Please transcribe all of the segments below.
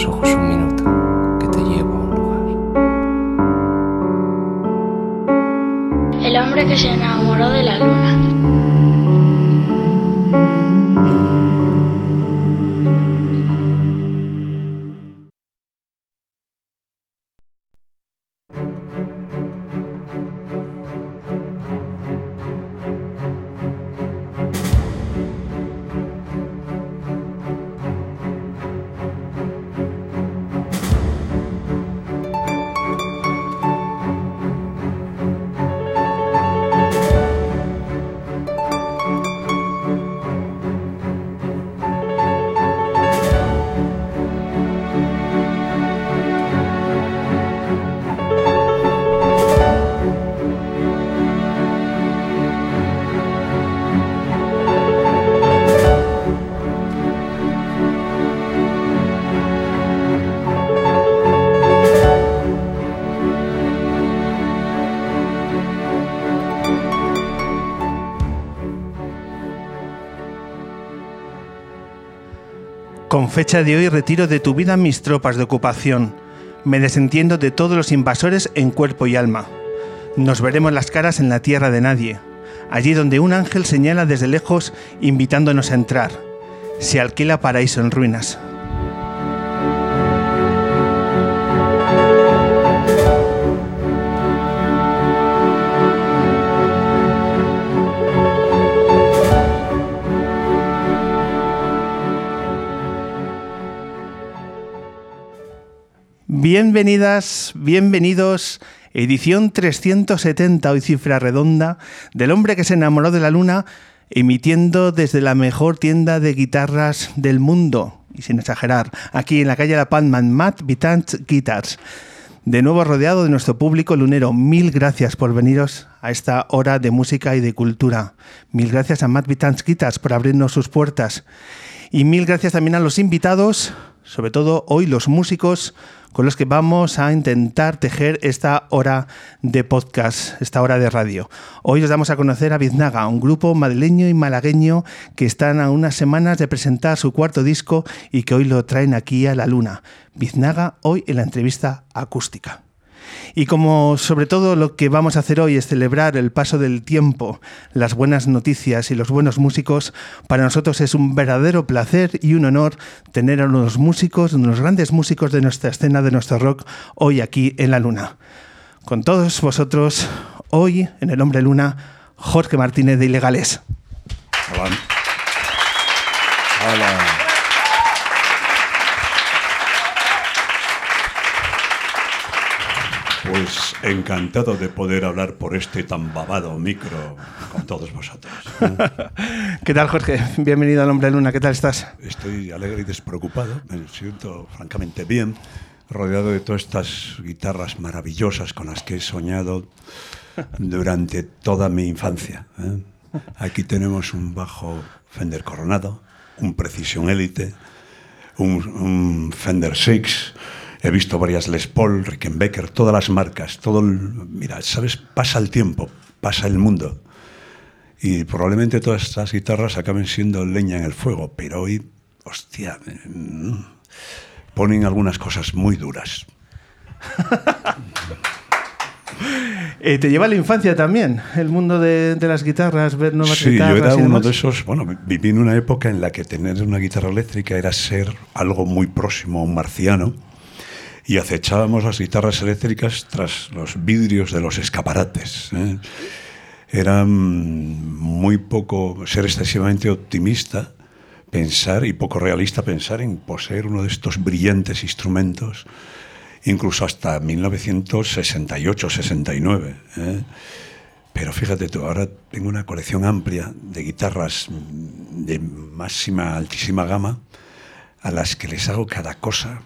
los ojos un minuto, que te llevo a un lugar. El hombre que se enamoró de la luna. Con fecha de hoy retiro de tu vida mis tropas de ocupación. Me desentiendo de todos los invasores en cuerpo y alma. Nos veremos las caras en la tierra de nadie, allí donde un ángel señala desde lejos invitándonos a entrar. Se alquila paraíso en ruinas. Bienvenidas, bienvenidos. Edición 370, hoy cifra redonda, del hombre que se enamoró de la luna, emitiendo desde la mejor tienda de guitarras del mundo, y sin exagerar, aquí en la calle La Palma, Matt Vitant Guitars. De nuevo rodeado de nuestro público lunero, mil gracias por veniros a esta hora de música y de cultura. Mil gracias a Matt Vitant Guitars por abrirnos sus puertas. Y mil gracias también a los invitados, sobre todo hoy los músicos, con los que vamos a intentar tejer esta hora de podcast, esta hora de radio. Hoy os damos a conocer a Biznaga, un grupo madrileño y malagueño que están a unas semanas de presentar su cuarto disco y que hoy lo traen aquí a la luna. Biznaga hoy en la entrevista acústica. Y como sobre todo lo que vamos a hacer hoy es celebrar el paso del tiempo, las buenas noticias y los buenos músicos, para nosotros es un verdadero placer y un honor tener a unos músicos, unos grandes músicos de nuestra escena, de nuestro rock, hoy aquí en la Luna. Con todos vosotros, hoy en El Hombre Luna, Jorge Martínez de Ilegales. Hola. Hola. Pues encantado de poder hablar por este tan babado micro con todos vosotros. ¿Qué tal, Jorge? Bienvenido al Hombre Luna. ¿Qué tal estás? Estoy alegre y despreocupado. Me siento francamente bien, rodeado de todas estas guitarras maravillosas con las que he soñado durante toda mi infancia. ¿eh? Aquí tenemos un bajo Fender Coronado, un Precision Elite, un, un Fender Six He visto varias Les Paul, Rickenbacker, todas las marcas, todo mira, sabes, pasa el tiempo, pasa el mundo. Y probablemente todas estas guitarras acaben siendo leña en el fuego, pero hoy, hostia, mm, ponen algunas cosas muy duras. Eh, ¿Te lleva a la infancia también el mundo de, las guitarras, ver nuevas sí, guitarras? Sí, yo era uno de esos. Bueno, viví en una época en la que tener una guitarra eléctrica era ser algo muy próximo a un marciano y acechábamos las guitarras eléctricas tras los vidrios de los escaparates. ¿eh? Era muy poco, ser excesivamente optimista, pensar y poco realista pensar en poseer uno de estos brillantes instrumentos, incluso hasta 1968-69. ¿eh? Pero fíjate tú, ahora tengo una colección amplia de guitarras de máxima, altísima gama, a las que les hago cada cosa.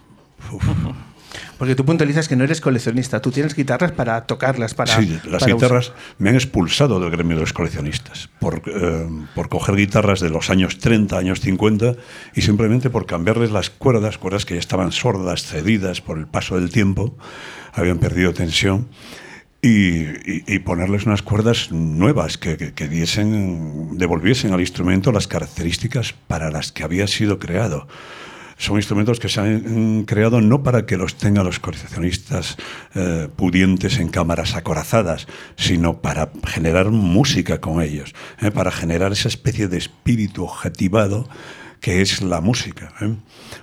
Porque tú puntualizas que no eres coleccionista, tú tienes guitarras para tocarlas, para... Sí, las guitarras me han expulsado del gremio de los coleccionistas por, eh, por coger guitarras de los años 30, años 50 y simplemente por cambiarles las cuerdas, cuerdas que ya estaban sordas, cedidas por el paso del tiempo, habían perdido tensión. Y, ponerles unas cuerdas nuevas que, que, diesen, devolviesen al instrumento las características para las que había sido creado. Son instrumentos que se han creado no para que los tengan los coleccionistas eh, pudientes en cámaras acorazadas, sino para generar música con ellos, ¿eh? para generar esa especie de espíritu objetivado que es la música. ¿eh?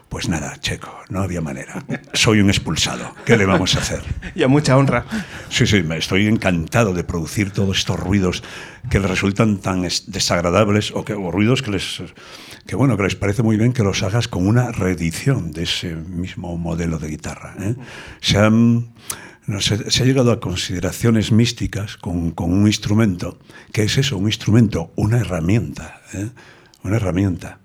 Pues nada, Checo, no había manera. Soy un expulsado. ¿Qué le vamos a hacer? Y a mucha honra. Sí, sí, me estoy encantado de producir todos estos ruidos que les resultan tan desagradables o, que, o ruidos que les, que, bueno, que les parece muy bien que los hagas con una reedición de ese mismo modelo de guitarra. ¿eh? Se, han, no se ha llegado a consideraciones místicas con, con, un instrumento. ¿Qué es eso? Un instrumento, una herramienta. ¿eh? Una herramienta.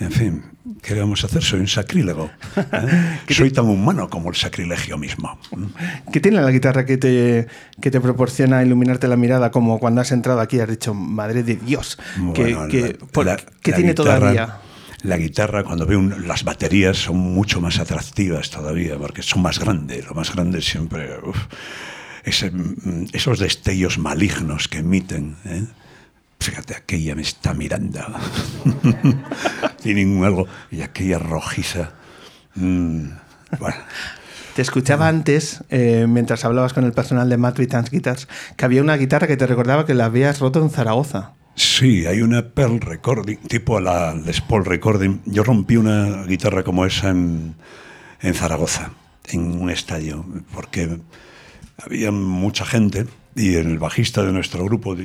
En fin, ¿qué vamos a hacer? Soy un sacrílego. ¿eh? Soy tan humano como el sacrilegio mismo. ¿Qué tiene la guitarra que te, que te proporciona iluminarte la mirada como cuando has entrado aquí y has dicho, madre de Dios? Bueno, ¿Qué, la, la, ¿qué la tiene guitarra, todavía? La guitarra, cuando veo un, las baterías, son mucho más atractivas todavía, porque son más grandes. Lo más grande siempre... Uf, ese, esos destellos malignos que emiten. ¿eh? Fíjate, aquella me está mirando. Tiene algo. Y aquella rojiza. Mm, bueno. Te escuchaba antes, eh, mientras hablabas con el personal de Vitans Guitars, que había una guitarra que te recordaba que la habías roto en Zaragoza. Sí, hay una Pearl Recording, tipo la Les Paul Recording. Yo rompí una guitarra como esa en, en Zaragoza, en un estadio, porque había mucha gente y el bajista de nuestro grupo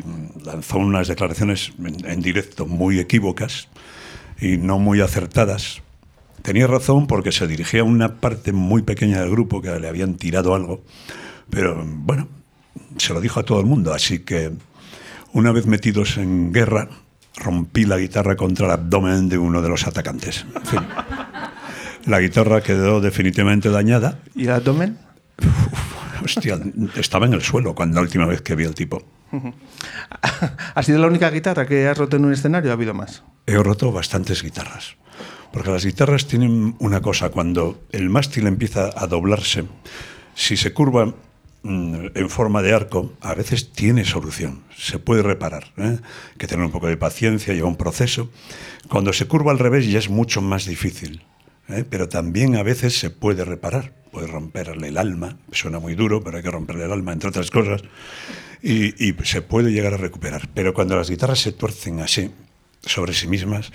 lanzó unas declaraciones en, en, directo muy equívocas y no muy acertadas. Tenía razón porque se dirigía a una parte muy pequeña del grupo que le habían tirado algo, pero bueno, se lo dijo a todo el mundo, así que una vez metidos en guerra, rompí la guitarra contra el abdomen de uno de los atacantes. En fin, la guitarra quedó definitivamente dañada. ¿Y el abdomen? Uf, hostia, estaba en el suelo cuando la última vez que vi al tipo. ¿Ha sido la única guitarra que has roto en un escenario ha habido más? He roto bastantes guitarras. Porque las guitarras tienen una cosa, cuando el mástil empieza a doblarse, si se curva mmm, en forma de arco, a veces tiene solución, se puede reparar. ¿eh? Hay que tener un poco de paciencia, lleva un proceso. Cuando se curva al revés ya es mucho más difícil. ¿eh? Pero también a veces se puede reparar, puede romperle el alma, suena muy duro, pero hay que romperle el alma, entre otras cosas, y, y se puede llegar a recuperar. Pero cuando las guitarras se tuercen así, sobre sí mismas,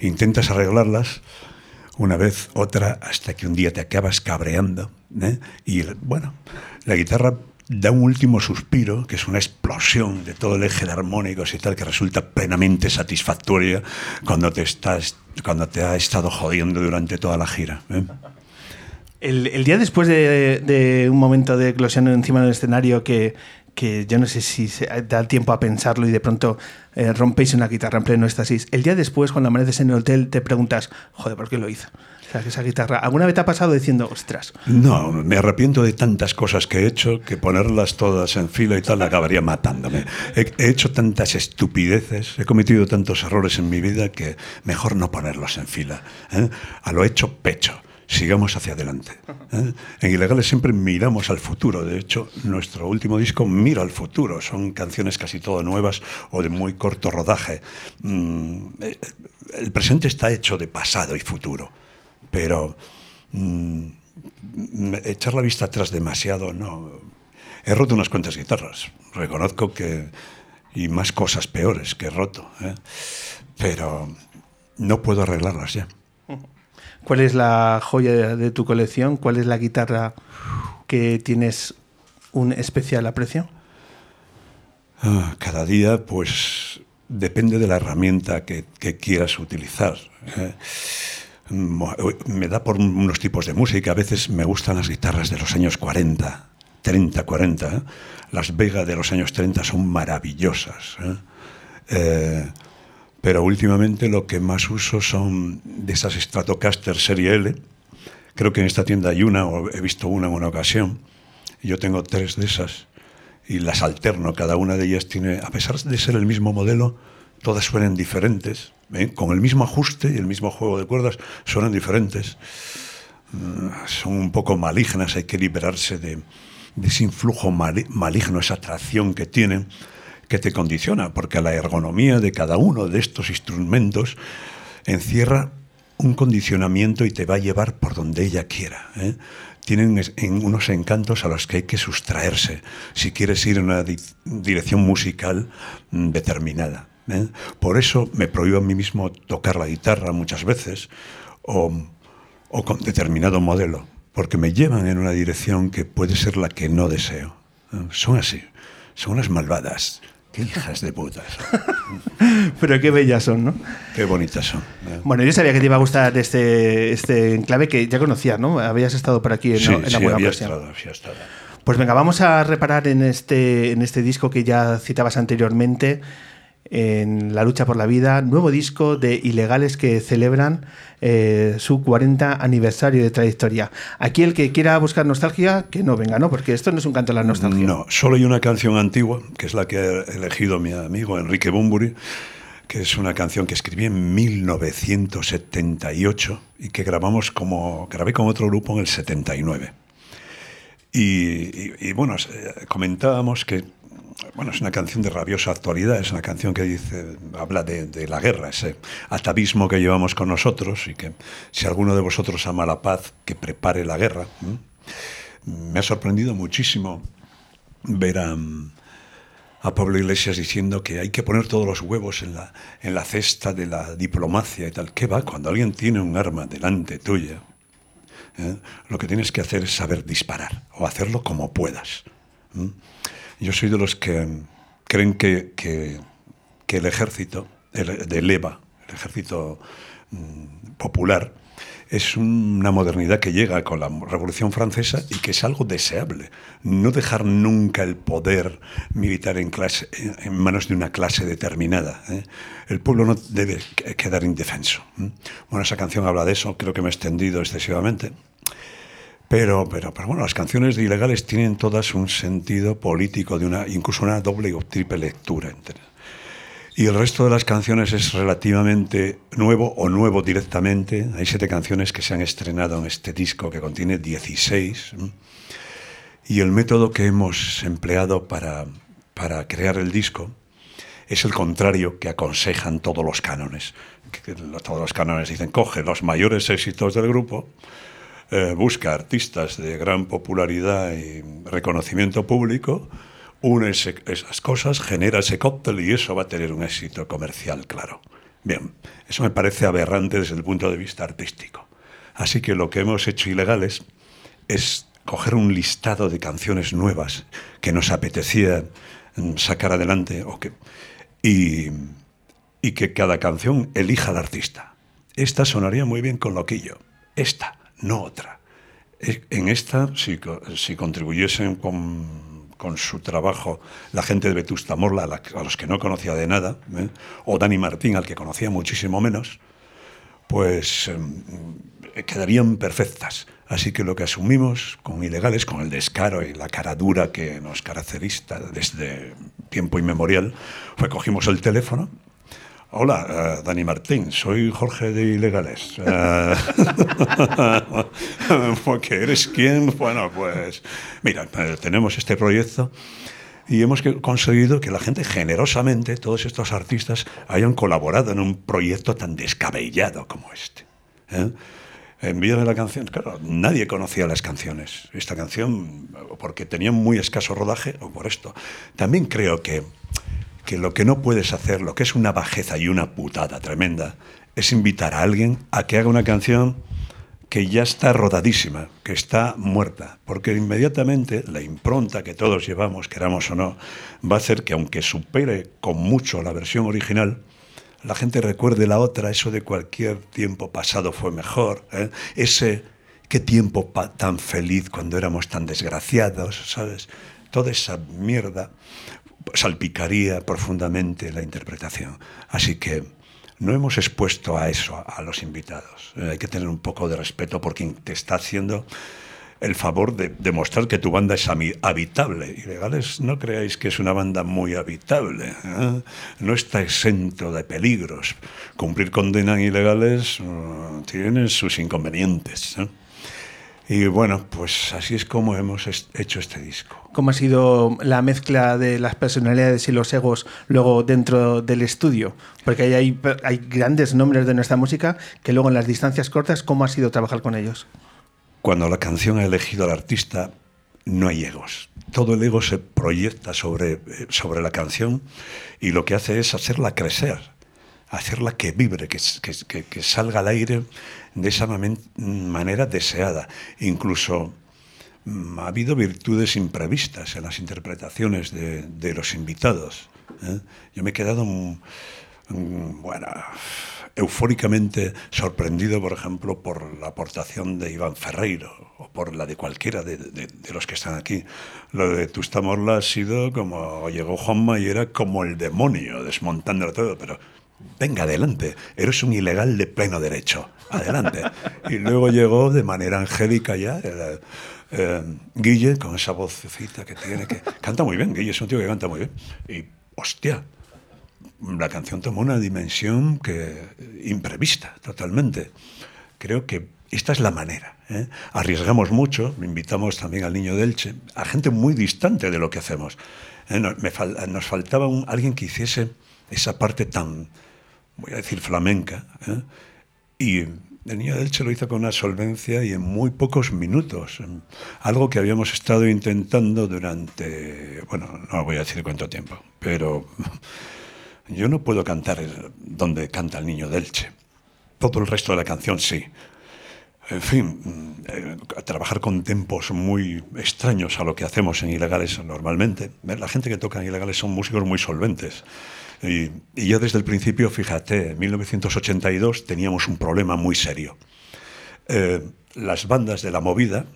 intentas arreglarlas una vez, otra, hasta que un día te acabas cabreando. ¿eh? Y bueno, la guitarra da un último suspiro, que es una explosión de todo el eje de armónicos y tal, que resulta plenamente satisfactoria cuando te, estás, cuando te ha estado jodiendo durante toda la gira. ¿eh? El, día después de, de, un momento de eclosión encima del escenario que, que yo no sé si se da tiempo a pensarlo y de pronto eh, rompéis una guitarra en pleno éxtasis. El día después, cuando amaneces en el hotel, te preguntas, joder, ¿por qué lo hice? O sea, esa guitarra, ¿alguna vez te ha pasado diciendo, ostras? No, me arrepiento de tantas cosas que he hecho que ponerlas todas en fila y tal acabaría matándome. He, he hecho tantas estupideces, he cometido tantos errores en mi vida que mejor no ponerlos en fila. ¿eh? A lo hecho, pecho sigamos hacia adelante. ¿eh? En Ilegales siempre miramos al futuro. De hecho, nuestro último disco mira al futuro. Son canciones casi todas nuevas o de muy corto rodaje. Mm, el presente está hecho de pasado y futuro, pero mm, echar la vista atrás demasiado, no. He roto unas cuantas guitarras. Reconozco que. y más cosas peores que he roto. ¿eh? Pero no puedo arreglarlas ya. ¿Cuál es la joya de tu colección? ¿Cuál es la guitarra que tienes un especial aprecio? Ah, cada día, pues depende de la herramienta que, quieras utilizar. ¿eh? Me da por unos tipos de música. A veces me gustan las guitarras de los años 40, 30, 40. ¿eh? Las Vega de los años 30 son maravillosas. ¿eh? Pero últimamente lo que más uso son de esas Stratocaster Serie L. Creo que en esta tienda hay una, o he visto una en una ocasión. Yo tengo tres de esas y las alterno. Cada una de ellas tiene, a pesar de ser el mismo modelo, todas suenan diferentes. ¿eh? Con el mismo ajuste y el mismo juego de cuerdas, suenan diferentes. Son un poco malignas, hay que liberarse de, de ese influjo maligno, esa atracción que tienen que te condiciona, porque la ergonomía de cada uno de estos instrumentos encierra un condicionamiento y te va a llevar por donde ella quiera. ¿eh? Tienen en unos encantos a los que hay que sustraerse si quieres ir en una dirección musical mm, determinada. ¿eh? Por eso me prohíbo a mí mismo tocar la guitarra muchas veces o, o con determinado modelo, porque me llevan en una dirección que puede ser la que no deseo. ¿eh? Son así, son unas malvadas. Qué hijas de putas. Pero qué bellas son, ¿no? Qué bonitas son. ¿eh? Bueno, yo sabía que te iba a gustar este, este enclave que ya conocías, ¿no? Habías estado por aquí en, sí, en sí, alguna había ocasión. estado, había estado. Pues venga, vamos a reparar en este, en este disco que ya citabas anteriormente, en La lucha por la vida, nuevo disco de Ilegales que celebran eh, su 40 aniversario de trayectoria. Aquí el que quiera buscar nostalgia, que no venga, ¿no? Porque esto no es un canto a la nostalgia. No, solo hay una canción antigua, que es la que ha elegido mi amigo Enrique Bumburi, que es una canción que escribí en 1978 y que grabamos como, grabé con otro grupo en el 79. Y, y, bueno, eh, comentábamos que bueno, es una canción de rabiosa actualidad, es una canción que dice, habla de, la guerra, ese atavismo que llevamos con nosotros y que si alguno de vosotros ama la paz, que prepare la guerra. Me ha sorprendido muchísimo ver a, Pablo Iglesias diciendo que hay que poner todos los huevos en la, en la cesta de la diplomacia y tal. ¿Qué va? Cuando alguien tiene un arma delante tuya, ¿eh? lo que tienes que hacer es saber disparar o hacerlo como puedas. Yo soy de los que creen que, que, que el ejército, el, del EVA, el ejército mmm, popular, es una modernidad que llega con la Revolución Francesa y que es algo deseable. No dejar nunca el poder militar en, clase, en manos de una clase determinada. ¿eh? El pueblo no debe quedar indefenso. ¿eh? Bueno, esa canción habla de eso, creo que me he extendido excesivamente. Pero, pero, pero, bueno, las canciones de ilegales tienen todas un sentido político, de una, incluso una doble o triple lectura. Y el resto de las canciones es relativamente nuevo o nuevo directamente. Hay siete canciones que se han estrenado en este disco que contiene 16. Y el método que hemos empleado para, para crear el disco es el contrario que aconsejan todos los cánones. Todos los cánones dicen, coge los mayores éxitos del grupo, eh, busca artistas de gran popularidad y reconocimiento público, une esas cosas, genera ese cóctel y eso va a tener un éxito comercial, claro. Bien, eso me parece aberrante desde el punto de vista artístico. Así que lo que hemos hecho ilegales es coger un listado de canciones nuevas que nos apetecía sacar adelante o que, y, y que cada canción elija al artista. Esta sonaría muy bien con Loquillo. Esta no otra. En esta, si, contribuyesen con, su trabajo la gente de Vetusta Morla, a, los que no conocía de nada, ¿eh? o Dani Martín, al que conocía muchísimo menos, pues eh, quedarían perfectas. Así que lo que asumimos con ilegales, con el descaro y la cara dura que nos caracteriza desde tiempo inmemorial, fue cogimos el teléfono Hola, uh, Dani Martín, soy Jorge de Ilegales. Uh, porque eres quién, bueno, pues mira, tenemos este proyecto y hemos conseguido que la gente generosamente, todos estos artistas, hayan colaborado en un proyecto tan descabellado como este. ¿eh? Envíame la canción. Claro, nadie conocía las canciones. Esta canción, porque tenía muy escaso rodaje, o por esto. También creo que que lo que no puedes hacer, lo que es una bajeza y una putada tremenda, es invitar a alguien a que haga una canción que ya está rodadísima, que está muerta, porque inmediatamente la impronta que todos llevamos, queramos o no, va a hacer que aunque supere con mucho la versión original, la gente recuerde la otra, eso de cualquier tiempo pasado fue mejor, ¿eh? ese qué tiempo tan feliz cuando éramos tan desgraciados, ¿sabes? Toda esa mierda salpicaría profundamente la interpretación. Así que no hemos expuesto a eso a los invitados. Eh, hay que tener un poco de respeto por quien te está haciendo el favor de demostrar que tu banda es habitable. Ilegales, no creáis que es una banda muy habitable. ¿eh? No está exento de peligros. Cumplir condena en ilegales uh, tiene sus inconvenientes. ¿eh? Y bueno, pues así es como hemos hecho este disco. ¿Cómo ha sido la mezcla de las personalidades y los egos luego dentro del estudio? Porque hay, hay, grandes nombres de nuestra música que luego en las distancias cortas, ¿cómo ha sido trabajar con ellos? Cuando la canción ha elegido al artista, no hay egos. Todo el ego se proyecta sobre, eh, sobre la canción y lo que hace es hacerla crecer, hacerla que vibre, que, que, que salga al aire de esa manera deseada. Incluso mm, ha habido virtudes imprevistas en las interpretaciones de, los invitados. ¿eh? Yo me he quedado, mm, mm, bueno, eufóricamente sorprendido, por ejemplo, por la aportación de Iván Ferreiro o por la de cualquiera de, los que están aquí. Lo de Tustamorla ha sido como llegó Juanma y era como el demonio desmontándolo todo, pero venga adelante, eres un ilegal de pleno derecho, adelante. Y luego llegó de manera angélica ya eh, eh, Guille, con esa vocecita que tiene, que canta muy bien, Guille es un tío que canta muy bien. Y, hostia, la canción tomó una dimensión que imprevista, totalmente. Creo que esta es la manera. ¿eh? Arriesgamos mucho, invitamos también al niño Delche, a gente muy distante de lo que hacemos. Nos, faltaba alguien que hiciese esa parte tan voy a decir flamenca. ¿eh? Y el niño de Elche lo hizo con una solvencia y en muy pocos minutos. Algo que habíamos estado intentando durante, bueno, no voy a decir cuánto tiempo, pero yo no puedo cantar donde canta el niño de Elche. Todo el resto de la canción sí. En fin, eh, trabajar con tempos muy extraños a lo que hacemos en ilegales normalmente. La gente que toca en ilegales son músicos muy solventes. Y, yo desde el principio, fíjate, en 1982 teníamos un problema muy serio. Eh, las bandas de la movida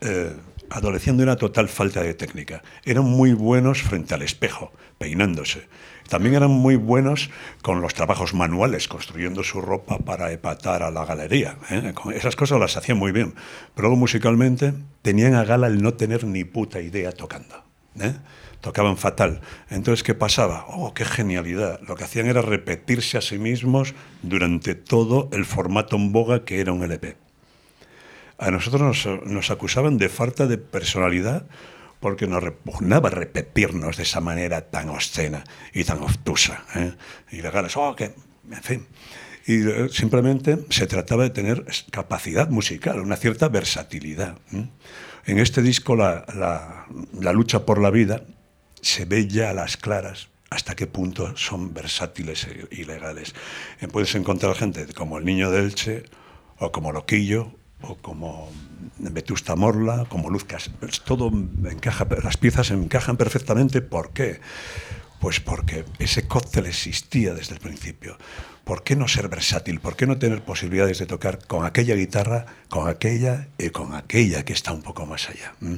eh, adolecían de una total falta de técnica. Eran muy buenos frente al espejo, peinándose. También eran muy buenos con los trabajos manuales, construyendo su ropa para epatar a la galería. ¿eh? Esas cosas las hacían muy bien. Pero luego musicalmente tenían a gala el no tener ni puta idea tocando. ¿eh? Tocaban fatal. Entonces, ¿qué pasaba? ¡Oh, qué genialidad! Lo que hacían era repetirse a sí mismos durante todo el formato en boga que era un LP. A nosotros nos, acusaban de falta de personalidad porque nos repugnaba repetirnos de esa manera tan obscena y tan obtusa. ¿eh? Y legales, ¡oh, qué! En fin. Y eh, simplemente se trataba de tener capacidad musical, una cierta versatilidad. En este disco, la, la lucha por la vida se ve ya a las claras hasta qué punto son versátiles e ilegales. Eh, puedes encontrar gente como el niño de Elche, o como Loquillo, o como Vetusta Morla, como Luz pues Todo encaja, las piezas encajan perfectamente. ¿Por qué? Pues porque ese cóctel existía desde el principio. ¿Por qué no ser versátil? ¿Por qué no tener posibilidades de tocar con aquella guitarra, con aquella y con aquella que está un poco más allá? ¿Mm?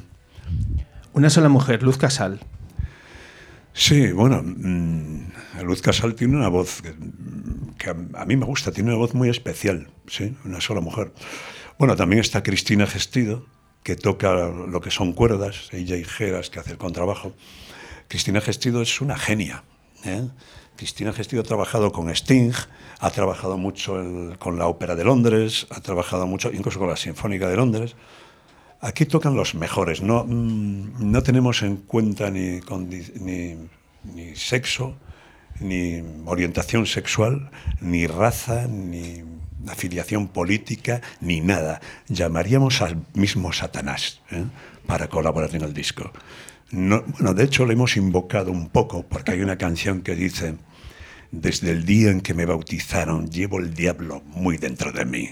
Una sola mujer, Luz Casal, Sí, bueno, mm, Luz Casal tiene una voz que, a, mí me gusta, tiene una voz muy especial, sí, una sola mujer. Bueno, también está Cristina Gestido, que toca lo que son cuerdas, ella y Geras, que hace el contrabajo. Cristina Gestido es una genia. ¿eh? Cristina Gestido ha trabajado con Sting, ha trabajado mucho con la Ópera de Londres, ha trabajado mucho incluso con la Sinfónica de Londres. Aquí tocan los mejores, no, mm, no tenemos en cuenta ni, sexo, ni orientación sexual, ni raza, ni afiliación política, ni nada. Llamaríamos al mismo Satanás ¿eh? para colaborar en el disco. No, bueno, de hecho, lo hemos invocado un poco porque hay una canción que dice, desde el día en que me bautizaron, llevo el diablo muy dentro de mí.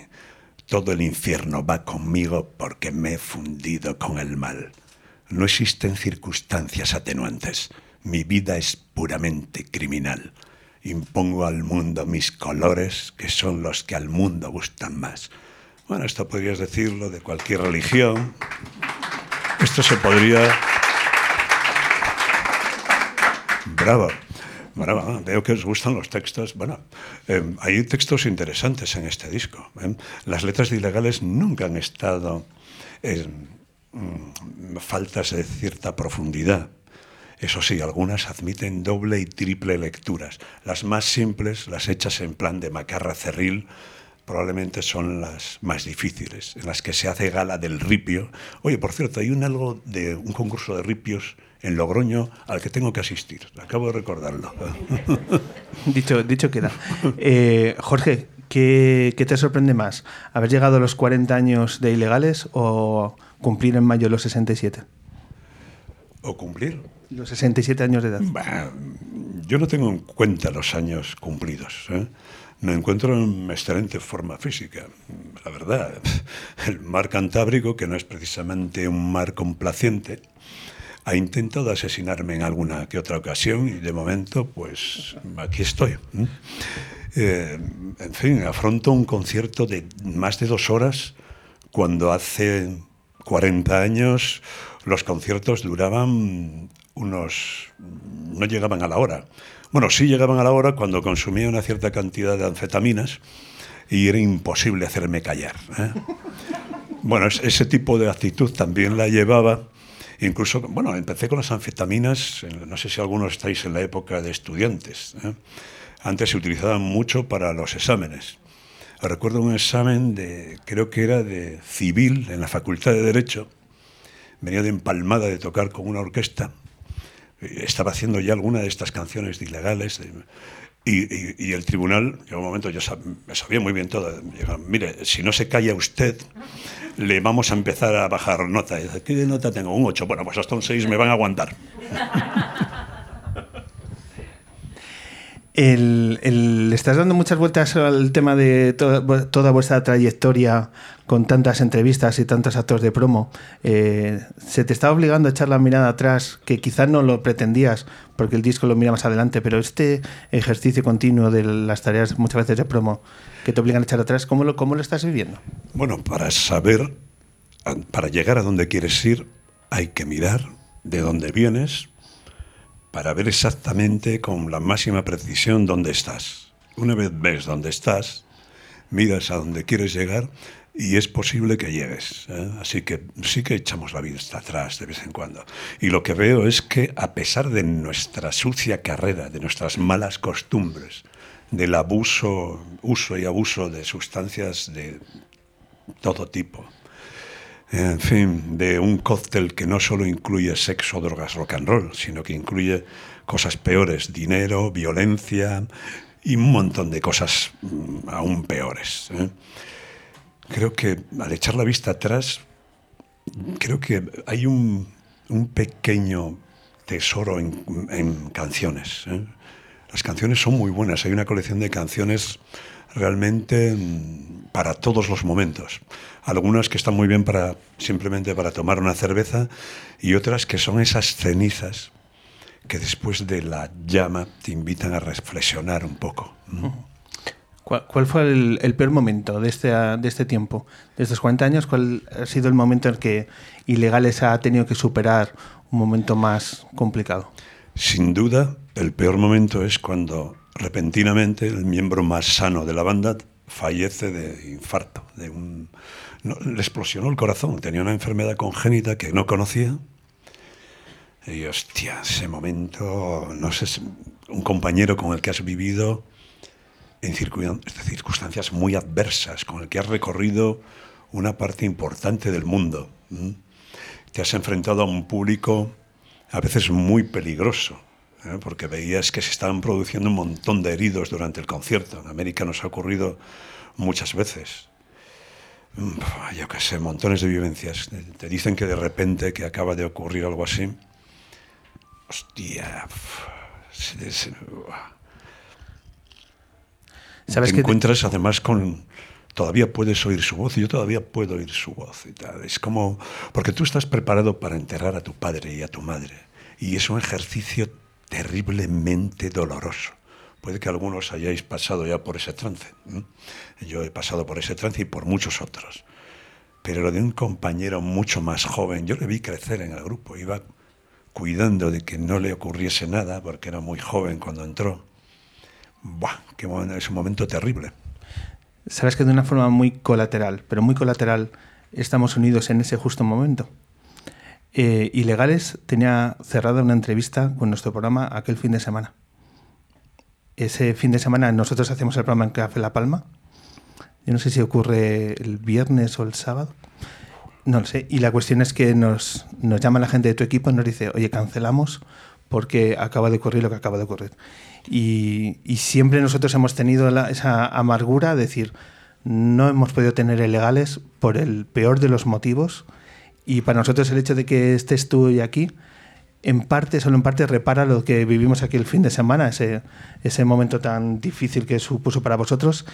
Todo el infierno va conmigo porque me he fundido con el mal. No existen circunstancias atenuantes. Mi vida es puramente criminal. Impongo al mundo mis colores, que son los que al mundo gustan más. Bueno, esto podrías decirlo de cualquier religión. Esto se podría... Bravo. Bueno, veo que os gustan los textos. Bueno, em, hay textos interesantes en este disco. ¿eh? Las letras de ilegales nunca han estado mm, faltas de cierta profundidad. Eso sí, algunas admiten doble y triple lecturas. Las más simples, las hechas en plan de macarra cerril, probablemente son las más difíciles, en las que se hace gala del ripio. Oye, por cierto, hay un algo de un concurso de ripios en Logroño al que tengo que asistir. Acabo de recordarlo. dicho, dicho queda. Eh, Jorge, ¿qué, ¿qué, te sorprende más? ¿Haber llegado a los 40 años de ilegales o cumplir en mayo los 67? ¿O cumplir? Los 67 años de edad. Bah, yo no tengo en cuenta los años cumplidos. ¿eh? Me encuentro en excelente forma física, la verdad. El mar Cantábrico, que no es precisamente un mar complaciente, ha intentado asesinarme en alguna que otra ocasión y de momento, pues aquí estoy. Eh, en fin, afronto un concierto de más de dos horas cuando hace 40 años los conciertos duraban unos... no llegaban a la hora. Bueno, sí llegaban a la hora cuando consumía una cierta cantidad de anfetaminas y era imposible hacerme callar. ¿eh? Bueno, ese tipo de actitud también la llevaba Incluso, bueno, empecé con las anfetaminas, no sé si algunos estáis en la época de estudiantes. ¿eh? Antes se utilizaban mucho para los exámenes. Recuerdo un examen de, creo que era de civil en la Facultad de Derecho. Venía de empalmada de tocar con una orquesta. Estaba haciendo ya alguna de estas canciones ilegales. Y, el tribunal, en un momento, yo me sabía muy bien todo. Mire, si no se calla usted, le vamos a empezar a bajar nota. ¿qué nota tengo? Un 8. Bueno, pues hasta un 6 me van a aguantar. El, estás dando muchas vueltas al tema de toda vuestra trayectoria con tantas entrevistas y tantos actos de promo. Eh, ¿Se te está obligando a echar la mirada atrás, que quizás no lo pretendías porque el disco lo mira más adelante, pero este ejercicio continuo de las tareas muchas veces de promo que te obligan a echar atrás, ¿cómo lo, cómo lo estás viviendo? Bueno, para saber, para llegar a donde quieres ir, hay que mirar de dónde vienes, para ver exactamente con la máxima precisión dónde estás. Una vez ves dónde estás, miras a dónde quieres llegar y es posible que llegues. ¿eh? Así que sí que echamos la vista atrás de vez en cuando. Y lo que veo es que a pesar de nuestra sucia carrera, de nuestras malas costumbres, del abuso, uso y abuso de sustancias de todo tipo, en fin, de un cóctel que no solo incluye sexo, drogas, rock and roll, sino que incluye cosas peores, dinero, violencia y un montón de cosas mm, aún peores. ¿eh? Creo que al echar la vista atrás, creo que hay un, pequeño tesoro en, canciones. ¿eh? Las canciones son muy buenas, hay una colección de canciones realmente mm, para todos los momentos. Algunas que están muy bien para simplemente para tomar una cerveza y otras que son esas cenizas que después de la llama te invitan a reflexionar un poco. ¿Cuál, fue el, peor momento de este, de este tiempo? De estos 40 años, ¿cuál ha sido el momento en que Ilegales ha tenido que superar un momento más complicado? Sin duda, el peor momento es cuando repentinamente el miembro más sano de la banda fallece de infarto, de un, le explosionó el corazón, tenía una enfermedad congénita que no conocía. Y hostia, ese momento, no sé, un compañero con el que has vivido en circunstancias muy adversas, con el que has recorrido una parte importante del mundo. Te has enfrentado a un público a veces muy peligroso, ¿eh? porque veías que se estaban produciendo un montón de heridos durante el concierto. En América nos ha ocurrido muchas veces. Mm, yo qué sé, montones de vivencias. Te dicen que de repente que acaba de ocurrir algo así. Hostia. ¿Sabes te encuentras además con todavía puedes oír su voz y yo todavía puedo oír su voz y tal. Es como porque tú estás preparado para enterrar a tu padre y a tu madre y es un ejercicio terriblemente doloroso. Puede que algunos hayáis pasado ya por ese trance. Yo he pasado por ese trance y por muchos otros. Pero lo de un compañero mucho más joven, yo le vi crecer en el grupo, iba cuidando de que no le ocurriese nada, porque era muy joven cuando entró. Buah, qué es un momento terrible. Sabes que de una forma muy colateral, pero muy colateral, estamos unidos en ese justo momento. Eh, Ilegales tenía cerrada una entrevista con nuestro programa aquel fin de semana. Ese fin de semana nosotros hacemos el programa en Café La Palma. Yo no sé si ocurre el viernes o el sábado. No lo sé. Y la cuestión es que nos, nos llama la gente de tu equipo y nos dice, oye, cancelamos porque acaba de ocurrir lo que acaba de ocurrir. Y, siempre nosotros hemos tenido esa amargura de decir, no hemos podido tener ilegales por el peor de los motivos. Y para nosotros el hecho de que estés tú hoy aquí, en parte, solo en parte, repara lo que vivimos aquí el fin de semana, ese, ese momento tan difícil que supuso para vosotros.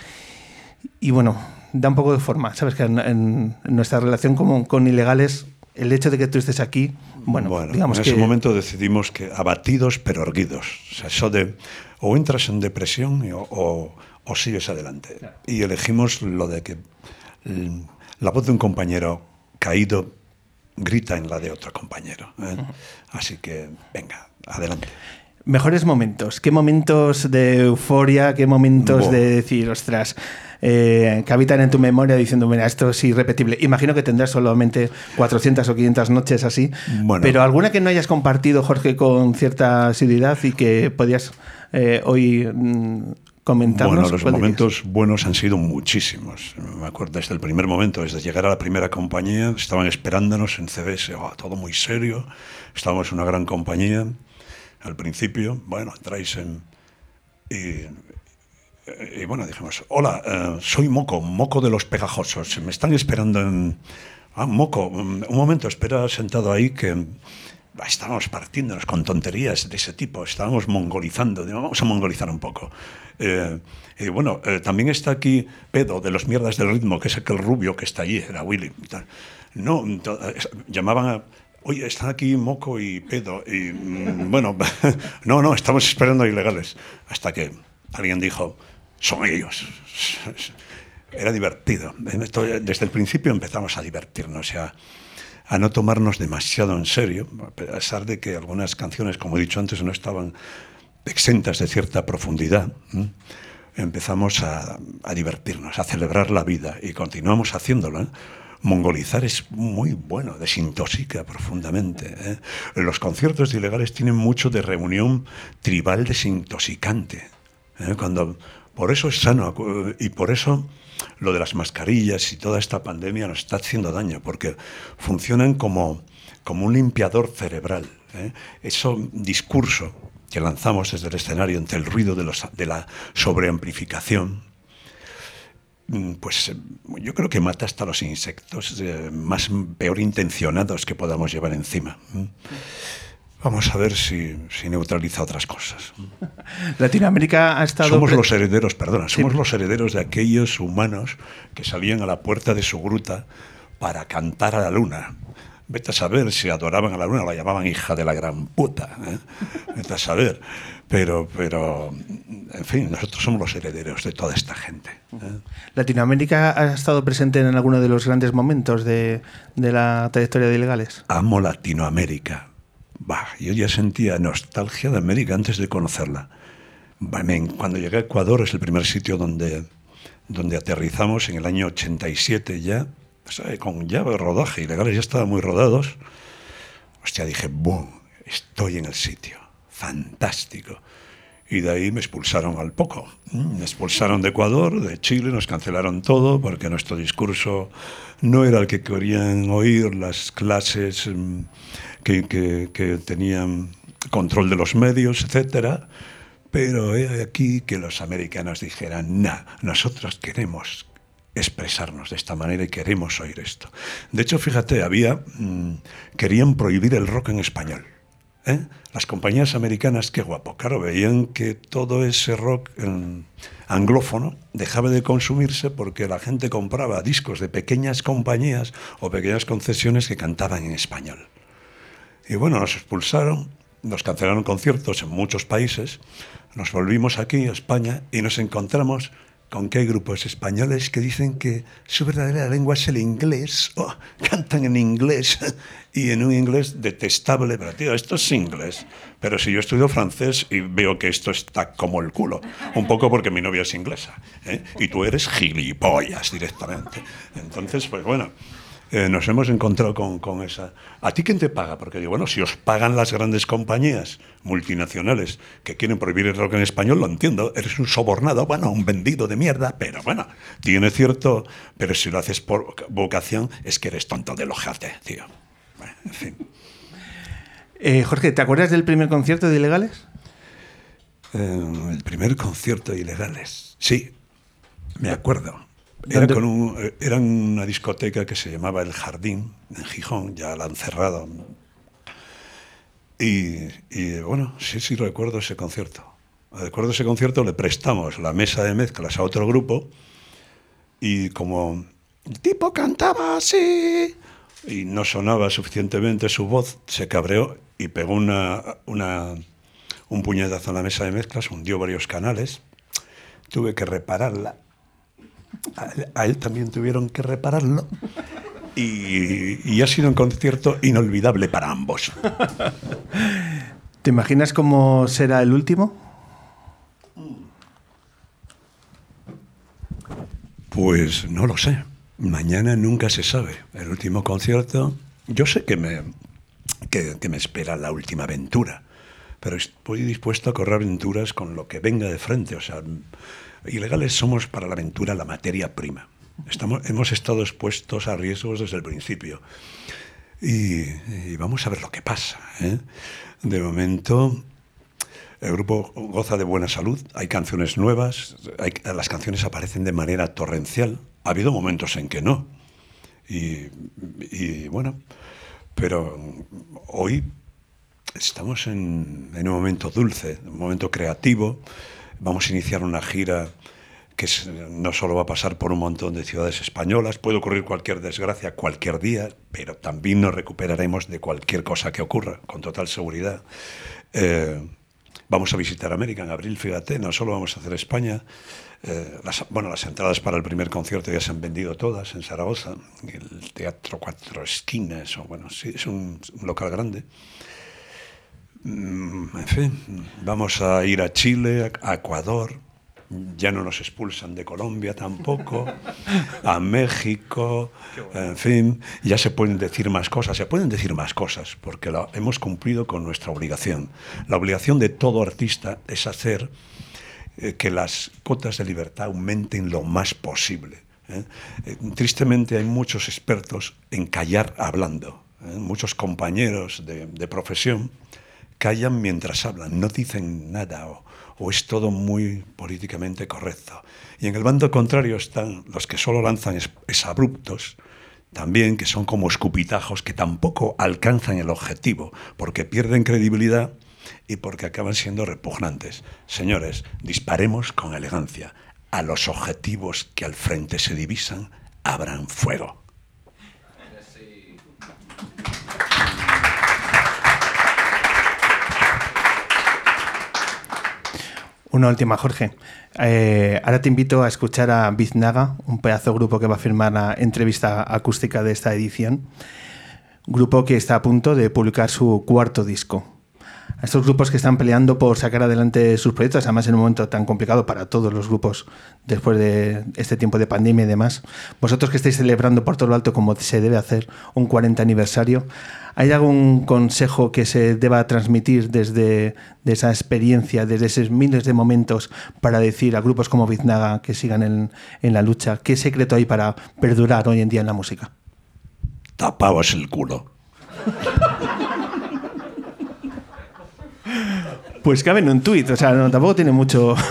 Y bueno, da un poco de forma, ¿sabes? Que en, en nuestra relación con, con ilegales, el hecho de que tú estés aquí, bueno, digamos en que... ese momento decidimos que abatidos pero erguidos. O sea, eso de o entras en depresión y- o, o- o sigues adelante. Y elegimos lo de que la voz de un compañero caído grita en la de otro compañero. ¿eh? Así que, venga, adelante. Mejores momentos. ¿Qué momentos de euforia? ¿Qué momentos de decir, ostras, eh, que habitan en tu memoria diciendo, mira, esto es irrepetible? Imagino que tendrás solamente 400 o 500 noches así. Bueno. Pero alguna que no hayas compartido, Jorge, con cierta asiduidad y que podías eh, hoy mm, comentarnos. Bueno, los momentos buenos han sido muchísimos. Me acuerdo desde el primer momento, desde llegar a la primera compañía, estaban esperándonos en CBS, oh, todo muy serio. Estábamos en una gran compañía. Al principio, bueno, entráis en. Y, y bueno, dijimos: Hola, eh, soy Moco, Moco de los Pegajosos. Me están esperando en. Ah, Moco, mm, un momento, espera sentado ahí que. Ah, Estábamos partiéndonos con tonterías de ese tipo, estábamos mongolizando, vamos a mongolizar un poco. Eh, y bueno, eh, también está aquí Pedo de los mierdas del ritmo, que es aquel rubio que está allí, era Willy. tal. No, eh, llamaban a. Oye, están aquí Moco y Pedo. Y mm, bueno, no, no, estamos esperando a ilegales. Hasta que alguien dijo: Son ellos. Era divertido. Esto- Desde el principio empezamos a divertirnos, ya a no tomarnos demasiado en serio, a pesar de que algunas canciones, como he dicho antes, no estaban exentas de cierta profundidad. Empezamos a, divertirnos, a celebrar la vida y continuamos haciéndolo. Mongolizar es muy bueno, desintoxica profundamente. ¿eh? Los conciertos ilegales tienen mucho de reunión tribal desintoxicante. ¿eh? Cuando, por eso es sano y por eso lo de las mascarillas y toda esta pandemia nos está haciendo daño, porque funcionan como, como un limpiador cerebral. ¿eh? Eso discurso que lanzamos desde el escenario ante el ruido de, los, de la sobreamplificación, mm, pues eh, yo creo que mata hasta los insectos eh, más peor intencionados que podamos llevar encima. ¿m? Vamos a ver si, si neutraliza otras cosas. Latinoamérica ha estado. Somos los herederos, perdona, somos los herederos de aquellos humanos que salían a la puerta de su gruta para cantar a la luna. Vete a saber si adoraban a la luna, la llamaban hija de la gran puta. ¿eh? Vete a saber. Pero, pero, en fin, nosotros somos los herederos de toda esta gente. ¿eh? Latinoamérica ha estado presente en alguno de los grandes momentos de, de la trayectoria de ilegales. Amo Latinoamérica. Bah, yo ya sentía nostalgia de América antes de conocerla. Cuando llegué a Ecuador es el primer sitio donde, donde aterrizamos en el año 87 ya, sea, con ya rodaje, ilegales ya estaban muy rodados. Hostia, dije, ¡boom! Estoy en el sitio. Fantástico. Y de ahí me expulsaron al poco. Mm, Me expulsaron de Ecuador, de Chile, nos cancelaron todo porque nuestro discurso no era el que querían oír las clases mm, que, tenían control de los medios, etcétera. Pero he aquí que los americanos dijeran, nah, nosotros queremos expresarnos de esta manera y queremos oír esto. De hecho, fíjate, había mm, querían prohibir el rock en español. ¿eh? Las compañías americanas, qué guapo, claro, veían que todo ese rock anglófono dejaba de consumirse porque la gente compraba discos de pequeñas compañías o pequeñas concesiones que cantaban en español. Y bueno, nos expulsaron, nos cancelaron conciertos en muchos países, nos volvimos aquí a España y nos encontramos con que hay grupos españoles que dicen que su verdadera lengua es el inglés, oh, cantan en inglés y en un inglés detestable, pero tío, esto es inglés. Pero si yo estudio francés y veo que esto está como el culo, un poco porque mi novia es inglesa, ¿eh? y tú eres gilipollas directamente. Entonces, pues bueno, eh, nos hemos encontrado con, con, esa. ¿A ti quién te paga? Porque digo, bueno, si os pagan las grandes compañías multinacionales que quieren prohibir el rock en español, lo entiendo. Eres un sobornado, bueno, un vendido de mierda, pero bueno, tiene cierto. Pero si lo haces por vocación, es que eres tonto de ojate, tío. Bueno, en fin. Eh, Jorge, ¿te acuerdas del primer concierto de Ilegales? Eh, el primer concierto de Ilegales. Sí, me acuerdo. Era, con un, era una discoteca que se llamaba El Jardín, en Gijón, ya la han cerrado. Y, y, bueno, sí, sí recuerdo ese concierto. Recuerdo ese concierto, le prestamos la mesa de mezclas a otro grupo y como el tipo cantaba así y no sonaba suficientemente su voz, se cabreó y pegó una, una, un puñetazo en la mesa de mezclas, hundió varios canales. Tuve que repararla a él también tuvieron que repararlo. Y, y, ha sido un concierto inolvidable para ambos. ¿Te imaginas cómo será el último? Pues no lo sé. Mañana nunca se sabe. El último concierto, yo sé que me, que, que me espera la última aventura, pero estoy dispuesto a correr aventuras con lo que venga de frente. O sea, Ilegales somos para la aventura la materia prima. Estamos, hemos estado expuestos a riesgos desde el principio. Y, y vamos a ver lo que pasa. ¿eh? De momento, el grupo goza de buena salud, hay canciones nuevas, hay, las canciones aparecen de manera torrencial. Ha habido momentos en que no. Y, y bueno, pero hoy estamos en, en, un momento dulce, un momento creativo. Vamos a iniciar una gira que no solo va a pasar por un montón de ciudades españolas, puede ocurrir cualquier desgracia cualquier día, pero también nos recuperaremos de cualquier cosa que ocurra, con total seguridad. Eh, vamos a visitar América en abril, fíjate, no solo vamos a hacer España. Eh, las, bueno, las entradas para el primer concierto ya se han vendido todas en Zaragoza, el Teatro Cuatro Esquinas, o bueno, sí, es un, un local grande. Mm, en fin, vamos a ir a Chile, a Ecuador, ya no nos expulsan de Colombia tampoco, a México, en fin, ya se pueden decir más cosas, se pueden decir más cosas, porque la, hemos cumplido con nuestra obligación. La obligación de todo artista es hacer eh, que las cotas de libertad aumenten lo más posible. ¿eh? Eh, tristemente hay muchos expertos en callar hablando, muchos compañeros de, de profesión callan mientras hablan, no dicen nada o, es todo muy políticamente correcto. Y en el bando contrario están los que solo lanzan es, es abruptos, también que son como escupitajos que tampoco alcanzan el objetivo, porque pierden credibilidad y porque acaban siendo repugnantes. Señores, disparemos con elegancia. A los objetivos que al frente se divisan, abran fuego. Una última, Jorge. Eh, ahora te invito a escuchar a Biznaga, un pedazo de grupo que va a firmar la entrevista acústica de esta edición. Grupo que está a punto de publicar su cuarto disco. A estos grupos que están peleando por sacar adelante sus proyectos, además en un momento tan complicado para todos los grupos después de este tiempo de pandemia y demás. Vosotros que estáis celebrando por todo lo alto como se debe hacer un 40 aniversario, ¿Hay algún consejo que se deba transmitir desde de esa experiencia, desde esos miles de momentos, para decir a grupos como Biznaga que sigan en, en la lucha? ¿Qué secreto hay para perdurar hoy en día en la música? Tapaos el culo. Pues cabe en un tuit, o sea, no, tampoco tiene mucho.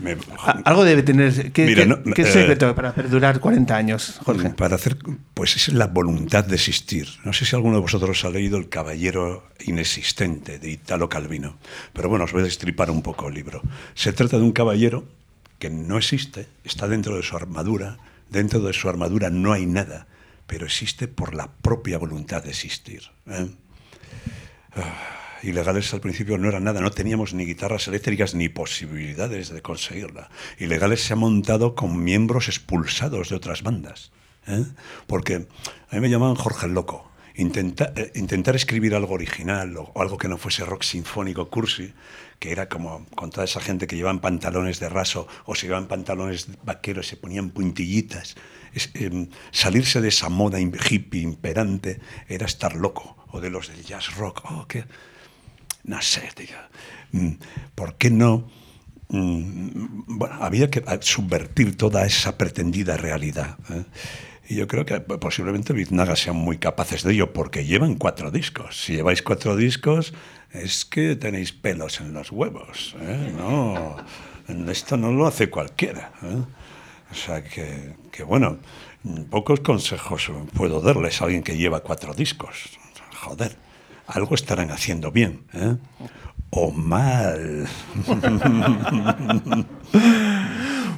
Me- Algo debe tener. ¿Qué, Mira, qué- no, qué eh, secreto para perdurar 40 años, Jorge? Para hacer, pues es la voluntad de existir. No sé si alguno de vosotros ha leído El Caballero Inexistente de Italo Calvino, pero bueno, os voy a destripar un poco el libro. Se trata de un caballero que no existe, está dentro de su armadura, dentro de su armadura no hay nada, pero existe por la propia voluntad de existir. ¿eh? Ah, Ilegales al principio no era nada, no teníamos ni guitarras eléctricas ni posibilidades de conseguirla. Ilegales se ha montado con miembros expulsados de otras bandas. ¿eh? Porque a mí me llamaban Jorge el Loco. intenta- eh, intentar escribir algo original o, algo que no fuese rock sinfónico cursi, que era como con toda esa gente que llevaban pantalones de raso o se llevaban pantalones vaqueros, se ponían puntillitas. Em, salirse de esa moda hippie imperante era estar loco, o de los del jazz rock. Oh, qué, no sé, tío. Mm, ¿Por qué no? Mm, Bueno, había que ah, subvertir toda esa pretendida realidad. ¿eh? Y yo creo que posiblemente Biznaga sean muy capaces de ello, porque llevan cuatro discos. Si lleváis cuatro discos, es que tenéis pelos en los huevos. ¿eh? No, esto no lo hace cualquiera. ¿eh? O sea que, que, bueno, pocos consejos puedo darles a alguien que lleva cuatro discos. Joder, algo estarán haciendo bien. ¿eh? O mal.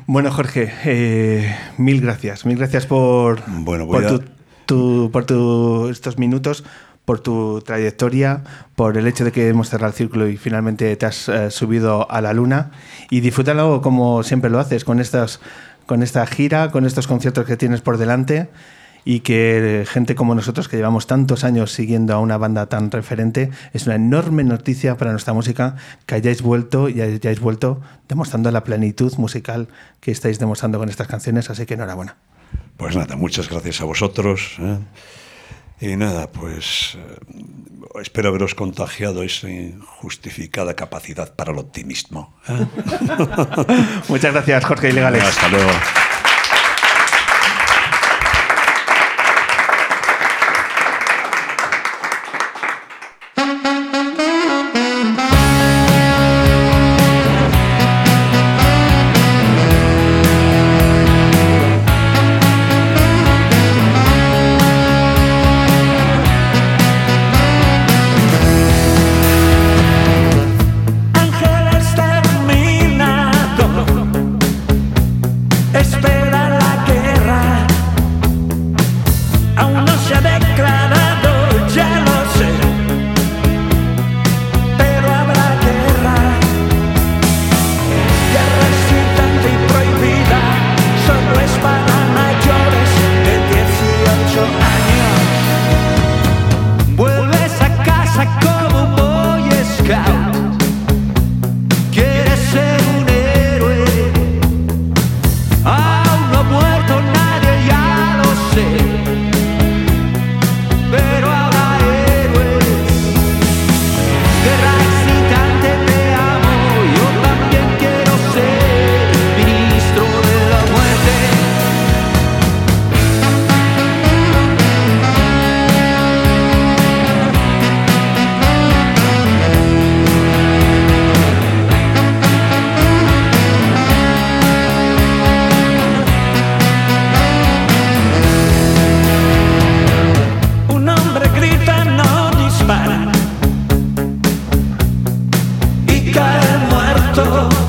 Bueno, Jorge, eh, mil gracias. Mil gracias por, Bueno, por, a- tu, tu- por tu- estos minutos, por tu trayectoria, por el hecho de que hemos cerrado el círculo y finalmente te has eh, subido a la luna. Y disfrútalo como siempre lo haces, con, estas, con esta gira, con estos conciertos que tienes por delante. Y que gente como nosotros, que llevamos tantos años siguiendo a una banda tan referente, es una enorme noticia para nuestra música que hayáis vuelto y hayáis vuelto demostrando la plenitud musical que estáis demostrando con estas canciones. Así que enhorabuena. Pues nada, muchas gracias a vosotros. ¿eh? Y nada, pues eh, espero haberos contagiado esa injustificada capacidad para el optimismo. ¿eh? Muchas gracias, Jorge Ilegales. Hasta luego. caer muerto.